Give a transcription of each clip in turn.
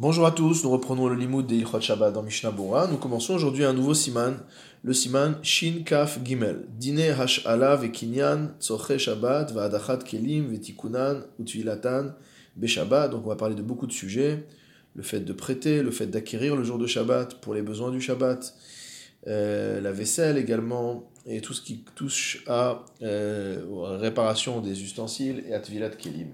Bonjour à tous, nous reprenons le limoud de Ilchot Shabbat dans Mishnah Bora. Nous commençons aujourd'hui un nouveau siman, le siman Shin Kaf Gimel. Dine Hash'ala vekinyan tzoche Shabbat va'adachat kelim vetikunan utvilatan beShabbat. Donc on va parler de beaucoup de sujets. Le fait de prêter, le fait d'acquérir le jour de Shabbat pour les besoins du Shabbat, euh, la vaisselle également, et tout ce qui touche à euh, réparation des ustensiles et à Tvilat Kelim.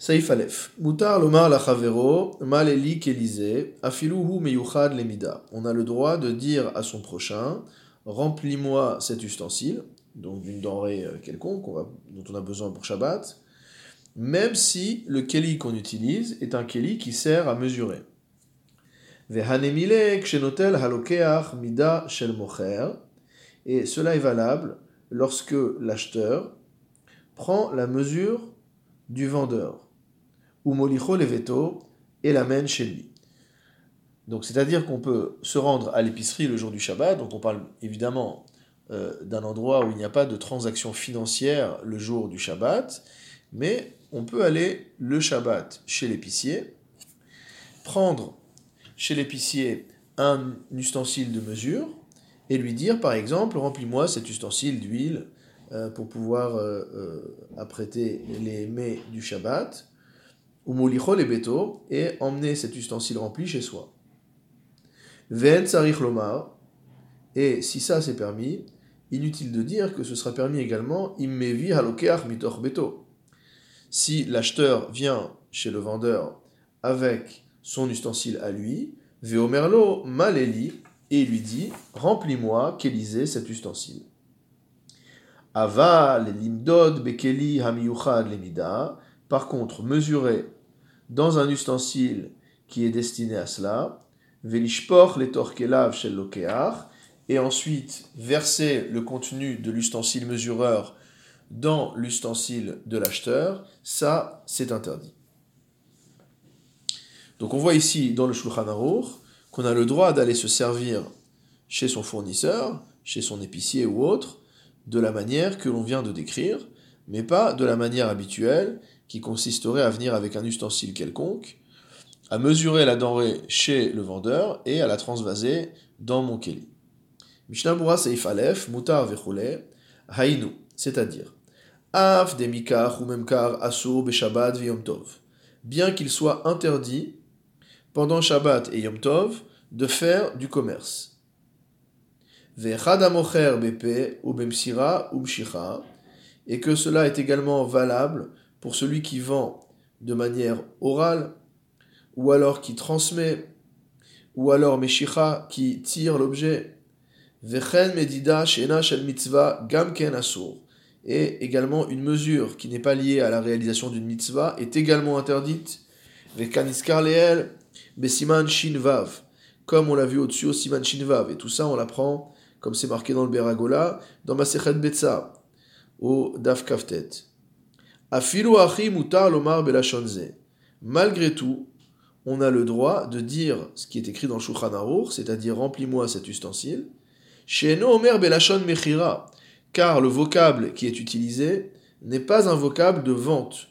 Saïf Aleph. Mutar lomar la chavero, maleli kelise, afiluhu meyuchad lemida. On a le droit de dire à son prochain, remplis-moi cet ustensile, donc d'une denrée euh, quelconque dont on a besoin pour Shabbat, même si le keli qu'on utilise est un keli qui sert à mesurer. Mida. Et cela est valable lorsque l'acheteur prend la mesure du vendeur ou molicho leveto et l'amène chez lui. Donc c'est-à-dire qu'on peut se rendre à l'épicerie le jour du Shabbat, donc on parle évidemment euh, d'un endroit où il n'y a pas de transaction financière le jour du Shabbat, mais on peut aller le Shabbat chez l'épicier, prendre chez l'épicier un ustensile de mesure et lui dire par exemple remplis-moi cet ustensile d'huile euh, pour pouvoir euh, apprêter les mets du Shabbat ou les et emmener cet ustensile rempli chez soi. Ven sarich lomar, et si ça c'est permis, inutile de dire que ce sera permis également immevi halokeach mitor beto. Si l'acheteur vient chez le vendeur avec son ustensile à lui, veomerlo maleli, et lui dit Remplis-moi, qu'Élisée, cet ustensile. Ava limdod bekeli hamiyuchad lemida, par contre, mesurer dans un ustensile qui est destiné à cela, velishpor les torkelav shel lokeach, et ensuite verser le contenu de l'ustensile mesureur dans l'ustensile de l'acheteur, ça c'est interdit. Donc on voit ici dans le Shulchan Aruch qu'on a le droit d'aller se servir chez son fournisseur, chez son épicier ou autre, de la manière que l'on vient de décrire, mais pas de la manière habituelle qui consisterait à venir avec un ustensile quelconque, à mesurer la denrée chez le vendeur et à la transvaser dans mon keli. Mishnah Seif Aleph, Mutar Vechule, Hainu, c'est-à-dire Af demikar ou memkar asur beshabbat v'yom tov. Bien qu'il soit interdit pendant Shabbat et Yom Tov de faire du commerce. Ve'chad amocher bepe ou bemsira ou et que cela est également valable pour celui qui vend de manière orale, ou alors qui transmet, ou alors Meshicha qui tire l'objet, Vechen Medida Shena Shel Mitzvah Gamken Asur. Et également une mesure qui n'est pas liée à la réalisation d'une mitzvah est également interdite. Vekaniskar Leel Besiman Shinvav. Comme on l'a vu au-dessus au Siman Shinvav. Et tout ça, on l'apprend, comme c'est marqué dans le Beragola, dans Masechet Betsa, au Daf Kaftet. Malgré tout, on a le droit de dire ce qui est écrit dans Aruch, c'est-à-dire remplis-moi cet ustensile. Chez Omer Belashon Mechira, car le vocable qui est utilisé n'est pas un vocable de vente.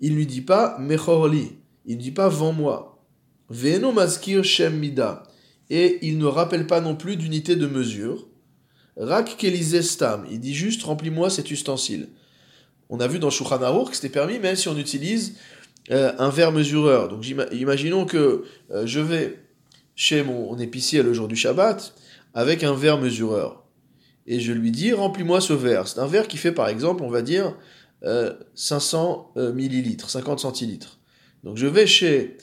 Il ne lui dit pas Mechorli, il ne dit pas vends-moi. Veno Maskir Shem et il ne rappelle pas non plus d'unité de mesure. Rak Kelise Stam, il dit juste remplis-moi cet ustensile. On a vu dans Shulchan que c'était permis même si on utilise euh, un verre mesureur. Donc imaginons que euh, je vais chez mon épicier le jour du Shabbat avec un verre mesureur. Et je lui dis, remplis-moi ce verre. C'est un verre qui fait par exemple, on va dire, 500 euh, millilitres, 50 centilitres. Donc je vais chez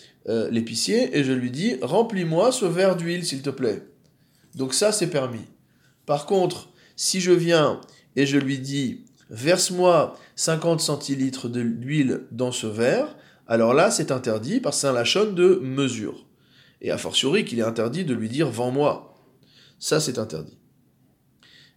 l'épicier et je lui dis, remplis-moi ce verre d'huile, s'il te plaît. Donc ça, c'est permis. Par contre, si je viens et je lui dis, verse-moi 50 centilitres d'huile dans ce verre, alors là, c'est interdit parce que c'est un lachon de mesure. Et a fortiori qu'il est interdit de lui dire vends-moi. Ça, c'est interdit.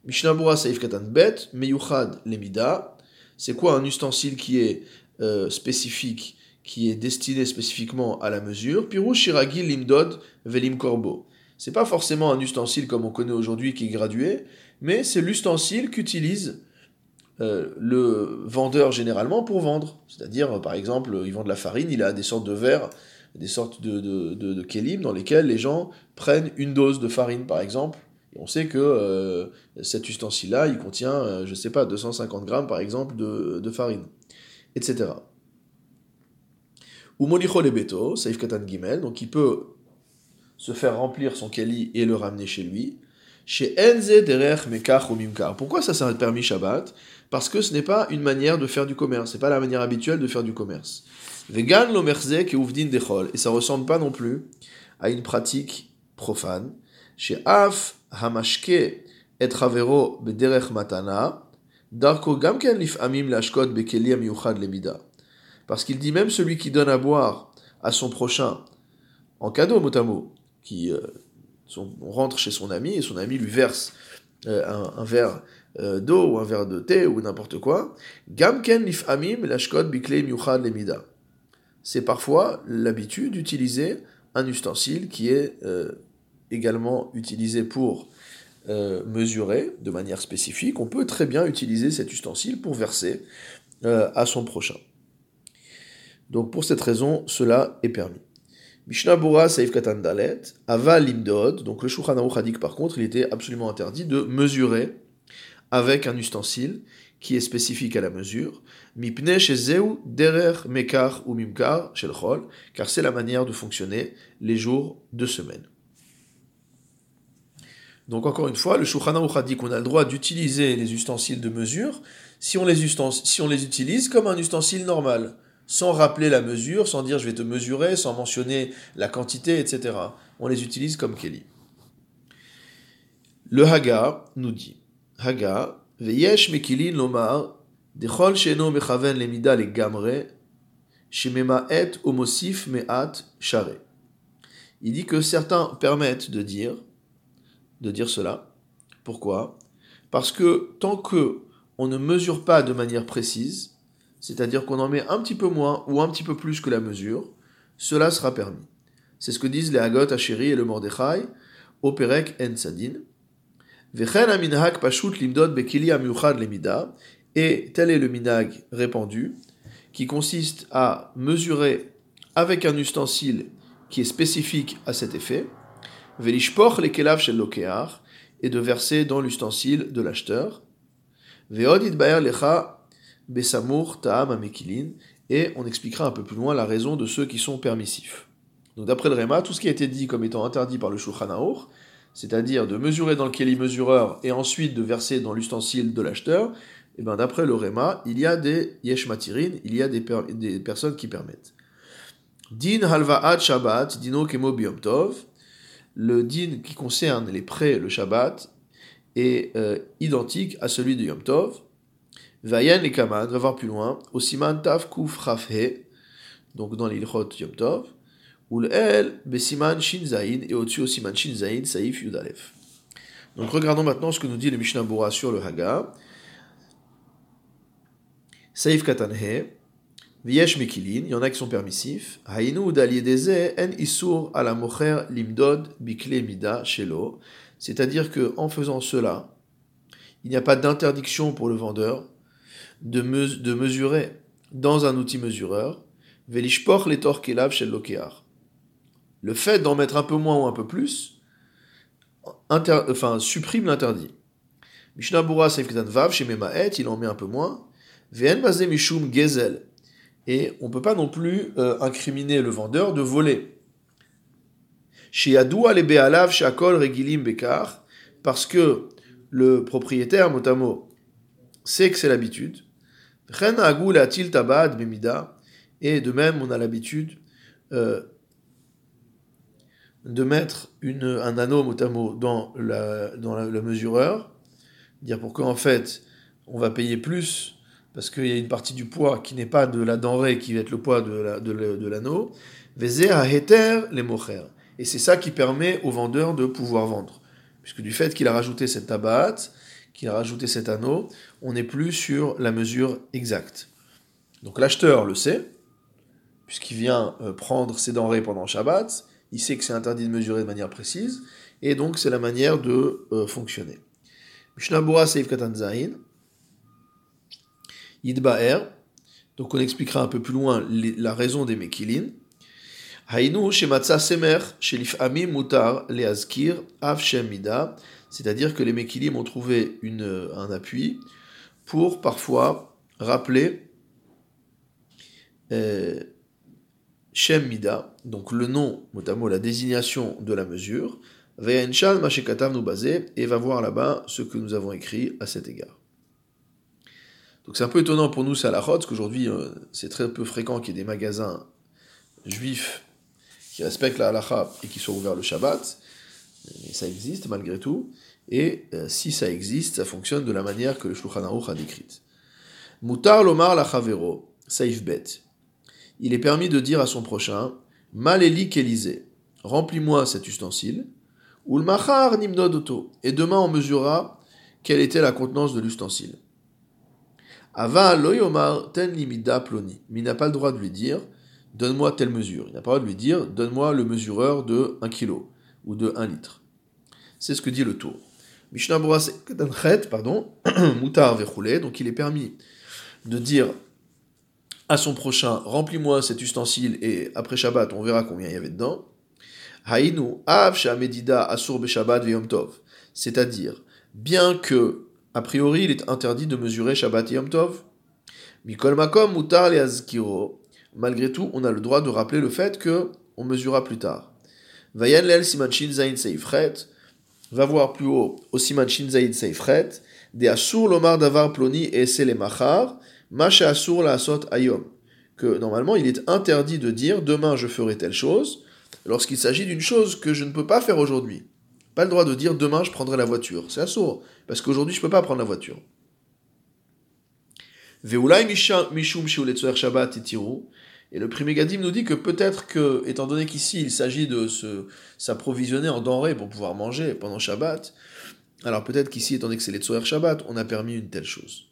Mishnabura Saif Katan Bet, Meyuchad Lemida. C'est quoi un ustensile qui est euh, spécifique, qui est destiné spécifiquement à la mesure? Pirou Shiragi Limdod Velim Korbo. C'est pas forcément un ustensile comme on connaît aujourd'hui qui est gradué, mais c'est l'ustensile qu'utilise euh, le vendeur généralement pour vendre. C'est-à-dire, par exemple, il vend de la farine, il a des sortes de verres des sortes de, de, de, kelim dans lesquels les gens prennent une dose de farine, par exemple. Et on sait que euh, cet ustensile-là, il contient, euh, je ne sais pas, 250 grammes, par exemple, de, de farine, etc. Ou molicho beto, saif katan gimel, donc il peut se faire remplir son keli et le ramener chez lui. Chez Enze derech mekach ou. Pourquoi ça s'arrête permis Shabbat? Parce que ce n'est pas une manière de faire du commerce, c'est pas la manière habituelle de faire du commerce. Vegan lo et ouvdin dechol. Et ça ressemble pas non plus à une pratique profane. Chez Af hamashke et ravero bederech matana. Darko gamken lifamim lashkot bekeli amiuchad lemida. Parce qu'il dit même celui qui donne à boire à son prochain en cadeau motamo, qui euh, on rentre chez son ami et son ami lui verse euh, un, verre euh, d'eau ou un verre de thé ou n'importe quoi. Gamken lifamim lemida. C'est parfois l'habitude d'utiliser un ustensile qui est euh, également utilisé pour mesurer de manière spécifique. On peut très bien utiliser cet ustensile pour verser à son prochain. Donc pour cette raison, cela est permis. Mishnah Bura Saif Katan Dalet, donc le Shulchan Aruch par contre, il était absolument interdit de mesurer avec un ustensile qui est spécifique à la mesure, Mipne Shezeu Derer Mekar ou Mimkar car c'est la manière de fonctionner les jours de semaine. Donc encore une fois, le Shulchan Aruch qu'on a le droit d'utiliser les ustensiles de mesure si on les utilise comme un ustensile normal sans rappeler la mesure, sans dire je vais te mesurer, sans mentionner la quantité, etc. On les utilise comme Kelly. Le Haga nous dit Haga, Veyesh Lomar, Dechol Sheno Mechaven Lemida le Gamre, Shemema et Homosif Meat Share. Il dit que certains permettent de dire, de dire cela. Pourquoi? Parce que tant que on ne mesure pas de manière précise, c'est-à-dire qu'on en met un petit peu moins ou un petit peu plus que la mesure, cela sera permis. C'est ce que disent les Hagot, Asheri et le Mordechai, Operek en Sadin. Et tel est le minag répandu, qui consiste à mesurer avec un ustensile qui est spécifique à cet effet, velishpoch lekelav shel et de verser dans l'ustensile de l'acheteur, lecha Besamour, Ta'am, Amekilin, et on expliquera un peu plus loin la raison de ceux qui sont permissifs. Donc d'après le Réma, tout ce qui a été dit comme étant interdit par le Shulchan c'est-à-dire de mesurer dans le Keli mesureur et ensuite de verser dans l'ustensile de l'acheteur, et eh ben d'après le Réma, il y a des yesh matirin, il y a des, personnes qui permettent. Din halvaat Shabbat, dino kemo le din qui concerne les prêts le Shabbat est euh, identique à celui de Yom Tov. Vayan les Kaman, va voir plus loin, au Siman Tav Kuf Rafhe, donc dans l'Ilchot Yom Tov, ou El Besiman Shin Zain, et au-dessus au Siman Shin Zain, Saif Yudalef. Donc regardons maintenant ce que nous dit le Mishnah Bura sur le Haga. Saif Katanhe, Viesh Mekilin, il y en a qui sont permissifs. Hainu Daliedeze en Isur ala Mocher Limdod Bikle Mida Shelo. C'est-à-dire que en faisant cela, il n'y a pas d'interdiction pour le vendeur de, mesurer dans un outil mesureur, velishpoch les torkelav chez lokear. Le fait d'en mettre un peu moins ou un peu plus enfin, supprime l'interdit. Mishnah Bura Vav chez Memaet, il en met un peu moins. Vn Bazé Mishum Gezel. Et on ne peut pas non plus euh, incriminer le vendeur de voler. Chez Adoua les Bealav Shakol Regilim Bekar, parce que le propriétaire, motamo, sait que c'est l'habitude. Et de même, on a l'habitude euh, de mettre un anneau mot dans, la, dans le mesureur, dire pourquoi en fait on va payer plus parce qu'il y a une partie du poids qui n'est pas de la denrée qui va être le poids de l'anneau. De, les mocher. Et c'est ça qui permet au vendeur de pouvoir vendre. Puisque du fait qu'il a rajouté cette tabat, qu'il a rajouté cet anneau, on n'est plus sur la mesure exacte. Donc l'acheteur le sait, puisqu'il vient euh, prendre ses denrées pendant Shabbat, il sait que c'est interdit de mesurer de manière précise, et donc c'est la manière de euh, fonctionner. Mishnah Seif Katan Yidba'er, donc on expliquera un peu plus loin la raison des Mekilin. Hainu shematza semer shelif amim mutar leazkir av mida, c'est-à-dire que les Mekilim ont trouvé une, un appui pour parfois rappeler euh, Shem Mida, donc le nom, notamment la désignation de la mesure, Ve'enshal Mashekatav nous basé, et va voir là-bas ce que nous avons écrit à cet égard. Donc c'est un peu étonnant pour nous, c'est à la parce qu'aujourd'hui euh, c'est très peu fréquent qu'il y ait des magasins juifs qui respectent la halacha et qui soient ouverts le Shabbat, mais ça existe malgré tout, et euh, si ça existe, ça fonctionne de la manière que le Shulchan Aruch a décrite. Mutar lomar la chavero, saif bet. Il est permis de dire à son prochain, Maléli Kélisé, remplis-moi cet ustensile, ou et demain on mesurera quelle était la contenance de l'ustensile. Ava loyomar ten limida ploni. Mais il n'a pas le droit de lui dire, donne-moi telle mesure. Il n'a pas le droit de lui dire, donne-moi le mesureur de 1 kg ou de 1 litre. C'est ce que dit le tour. Mishnah pardon, vechoulé, donc il est permis de dire à son prochain, remplis-moi cet ustensile et après Shabbat, on verra combien il y avait dedans. Haïnu av medida asur Shabbat veyom tov. C'est-à-dire, bien que, a priori, il est interdit de mesurer Shabbat et Yom Tov, mikol makom azkiro. Malgré tout, on a le droit de rappeler le fait que on mesurera plus tard. Vayan lel simanchin zain seifret, va voir plus haut au simanchin zain seifret, de asur lomar davar ploni et selemachar, Masha Asur la Ayom. Que normalement, il est interdit de dire demain je ferai telle chose lorsqu'il s'agit d'une chose que je ne peux pas faire aujourd'hui. Pas le droit de dire demain je prendrai la voiture. C'est Asur. Parce qu'aujourd'hui je ne peux pas prendre la voiture. Veulai Mishum Shabbat et le premier Gadim nous dit que peut-être que, étant donné qu'ici il s'agit de s'approvisionner en denrées pour pouvoir manger pendant Shabbat, alors peut-être qu'ici, étant donné que c'est les Shabbat, on a permis une telle chose.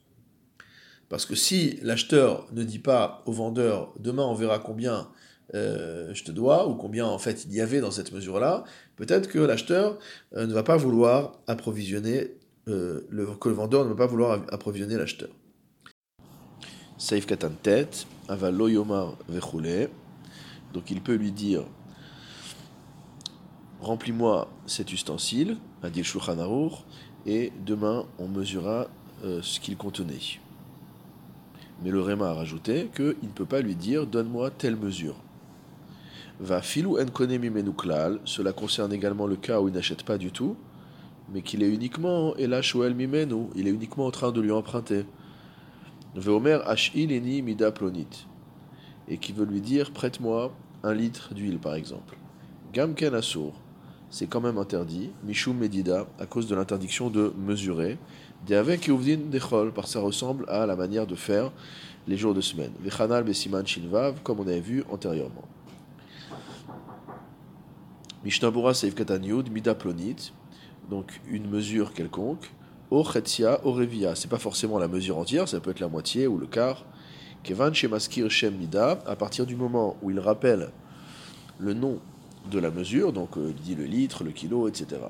Parce que si l'acheteur ne dit pas au vendeur demain on verra combien euh, je te dois ou combien en fait il y avait dans cette mesure-là, peut-être que l'acheteur euh, ne va pas vouloir approvisionner euh, le, que le vendeur ne va pas vouloir approvisionner l'acheteur. Saif katan tête, yomar Donc il peut lui dire remplis-moi cet ustensile, a dit et demain on mesurera ce qu'il contenait. Mais le Réma a rajouté qu'il ne peut pas lui dire donne-moi telle mesure. Va filou en klal, cela concerne également le cas où il n'achète pas du tout, mais qu'il est uniquement mimenu, il est uniquement en train de lui emprunter. Veomer ashileni mida plonit, et qui veut lui dire prête-moi un litre d'huile par exemple. Gamken asur, c'est quand même interdit, mishum medida, à cause de l'interdiction de mesurer, avec Dechol, parce que ça ressemble à la manière de faire les jours de semaine. Vechanal Besiman Shinvav, comme on avait vu antérieurement. Mishnabura Seif Katanyud, Mida Plonit, donc une mesure quelconque. O Chetzia, O Revia, c'est pas forcément la mesure entière, ça peut être la moitié ou le quart. Kevan Shemaskir Shem Mida, à partir du moment où il rappelle le nom de la mesure, donc euh, il dit le litre, le kilo, etc.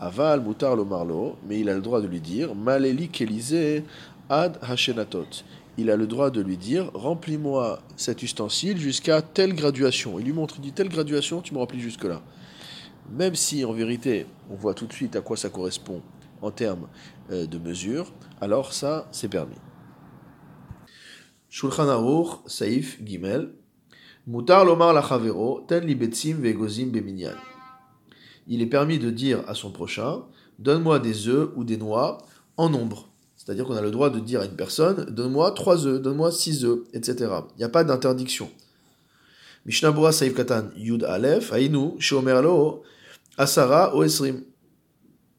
Aval mutar lo marlo, mais il a le droit de lui dire Maleli kelisé ad hashenatot. Il a le droit de lui dire Remplis-moi cet ustensile jusqu'à telle graduation. Il lui montre, il dit Telle graduation, tu me remplis jusque-là. Même si en vérité, on voit tout de suite à quoi ça correspond en termes euh, de mesure, alors ça, c'est permis. Shulchan Aruch, Saif, Gimel. Mutar lomar la ten vegozim beminyan il est permis de dire à son prochain Donne-moi des œufs ou des noix en nombre. C'est-à-dire qu'on a le droit de dire à une personne Donne-moi trois œufs, donne-moi six œufs, etc. Il n'y a pas d'interdiction. Mishnabura Saïf Katan Yud Aleph, Aïnu, Shomerlo, Asara, Oesrim.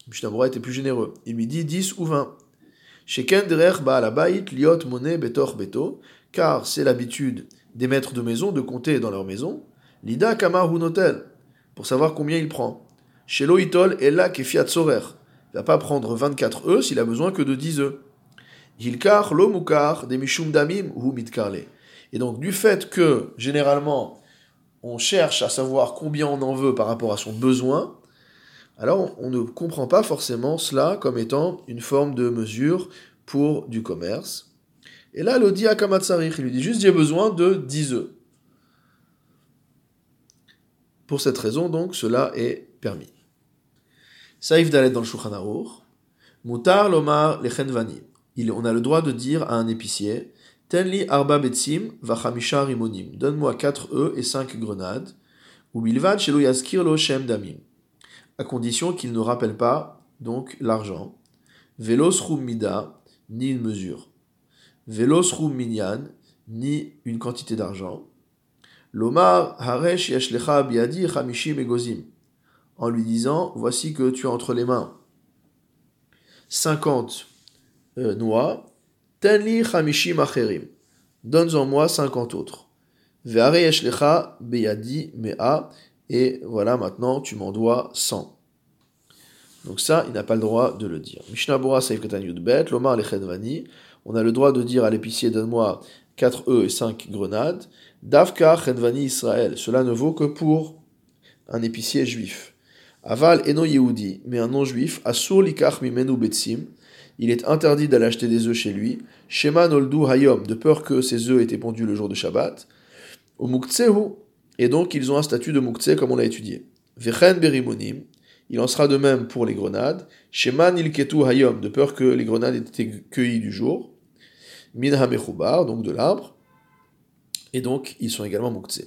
Mishnabura était plus généreux. Il lui dit 10 ou 20. Sheken Derer Baalabait, Liot Mone Betor Beto, car c'est l'habitude des maîtres de maison de compter dans leur maison. Lida Kamar Hunotel, pour savoir combien il prend. Chez Loïtol, là qui Fiat Sorer. Il va pas prendre 24 œufs s'il a besoin que de 10 œufs. Hilkar, l'omukar, des mishum damim ou mitkarle. Et donc, du fait que, généralement, on cherche à savoir combien on en veut par rapport à son besoin, alors on ne comprend pas forcément cela comme étant une forme de mesure pour du commerce. Et là, le dit à il lui dit juste j'ai besoin de 10 œufs. Pour cette raison, donc, cela est permis. Saïf Dalet dans le Shulchan Mutar lomar lechenvani. On a le droit de dire à un épicier Tenli arba betsim vachamisha rimonim. Donne-moi 4 œufs et 5 grenades. Ou bilvad shelo yaskir lo shem damim. À condition qu'il ne rappelle pas, donc, l'argent. Velos rum mida, ni une mesure. Velos rum minyan, ni une quantité d'argent. Lomar haresh yashlecha biadi chamishim egozim. En lui disant Voici que tu as entre les mains 50 euh, noix Tenli chamishim acherim. Donne-en-moi 50 autres. Ve'are yeshlecha beyadi mea. Et voilà, maintenant, tu m'en dois 100. Donc ça, il n'a pas le droit de le dire. Mishnah Bora Saif Yudbet, Lomar Lechenvani. On a le droit de dire à l'épicier, donne-moi 4 œufs et 5 grenades. Davka Chenvani Israël. Cela ne vaut que pour un épicier juif. Aval Eno Yehudi, mais un non-juif, Asur Likach Mimenu Betsim il est interdit d'aller acheter des œufs chez lui. Shema noldu hayom, de peur que ces œufs aient été pondus le jour de Shabbat. Au muktsehu, et donc ils ont un statut de muktse comme on l'a étudié. Vechen berimonim, il en sera de même pour les grenades. Shema nilketu hayom, de peur que les grenades aient été cueillies du jour. Min donc de l'arbre. Et donc ils sont également muktse.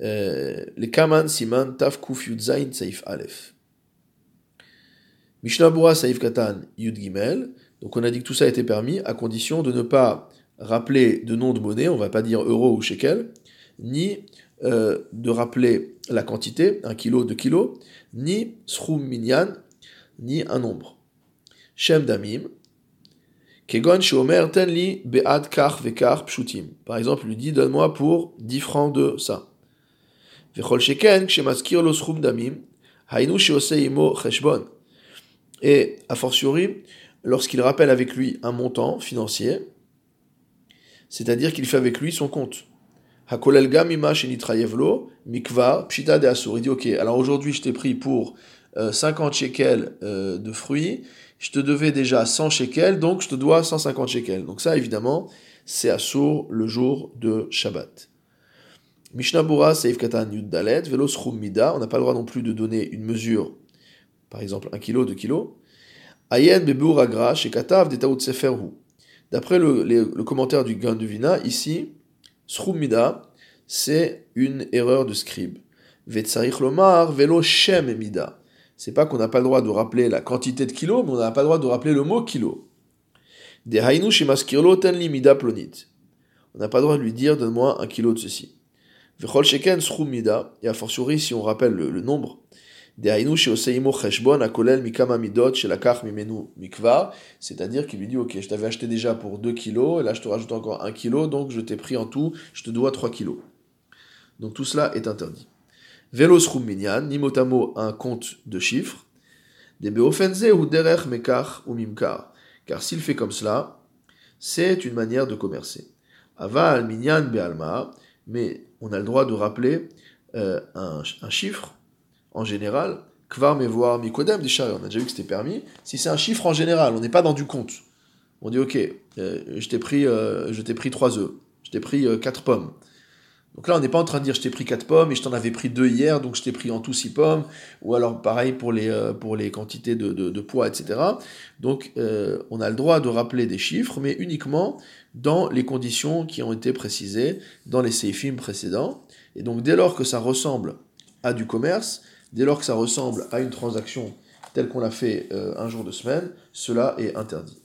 Euh, les kaman siman taf kuf yudzain saif alef. Mishnah Saif Katan Yud Gimel. Donc on a dit que tout ça était permis à condition de ne pas rappeler de nom de monnaie, on va pas dire euro ou shekel, ni euh, de rappeler la quantité, un kilo, deux kilos, ni srum minyan, ni un nombre. Shem damim, kegon shomer tenli be'ad kar vekar pshutim. Par exemple, il lui dit donne-moi pour 10 francs de ça. Vechol sheken kshemaskir lo srum damim, hainu sheose imo cheshbon. Et, a fortiori, lorsqu'il rappelle avec lui un montant financier, c'est-à-dire qu'il fait avec lui son compte. Mikva, pshita de Il dit, ok, alors aujourd'hui je t'ai pris pour 50 euh, shekels euh, de fruits, je te devais déjà 100 shekels, donc je te dois 150 shekels. Donc ça, évidemment, c'est Assour le jour de Shabbat. Mishnah Bura, Seif Katan Yud Dalet, Velos Mida, on n'a pas le droit non plus de donner une mesure par exemple 1 kg, 2 kg. Ayen bebur agra katav de seferhu. D'après le, le, commentaire du Ganduvina, ici, mida, c'est une erreur de scribe. Vetsarich lomar velo shem. C'est pas qu'on n'a pas le droit de rappeler la quantité de kilos, mais on n'a pas le droit de rappeler le mot kilo. De shemaskirlo tenli mida plonit. On n'a pas le droit de lui dire donne-moi un kilo de ceci. Vechol sheken mida, et a fortiori si on rappelle le nombre, c'est-à-dire qu'il lui dit, ok, je t'avais acheté déjà pour 2 kilos, et là je te rajoute encore 1 kilo, donc je t'ai pris en tout, je te dois 3 kilos. Donc tout cela est interdit. Velos minyan, ni motamo un compte de chiffres, des beofenze ou derech mekar ou mimkar. Car s'il fait comme cela, c'est une manière de commercer. Aval minyan bealma, mais on a le droit de rappeler euh, un chiffre en général, kvar mevoir mikodem déjà, on a déjà vu que c'était permis. Si c'est un chiffre en général, on n'est pas dans du compte. On dit ok, euh, je t'ai pris, euh, pris 3 œufs, je t'ai pris 4 euh, pommes. Donc là, on n'est pas en train de dire je t'ai pris 4 pommes et je t'en avais pris 2 hier, donc je t'ai pris en tout 6 pommes. Ou alors pareil pour les, pour les quantités de, de, poids, etc. Donc on a le droit de rappeler des chiffres, mais uniquement dans les conditions qui ont été précisées dans les films précédents. Et donc dès lors que ça ressemble à du commerce, Dès lors que ça ressemble à une transaction telle qu'on l'a fait euh, un jour de semaine, cela est interdit.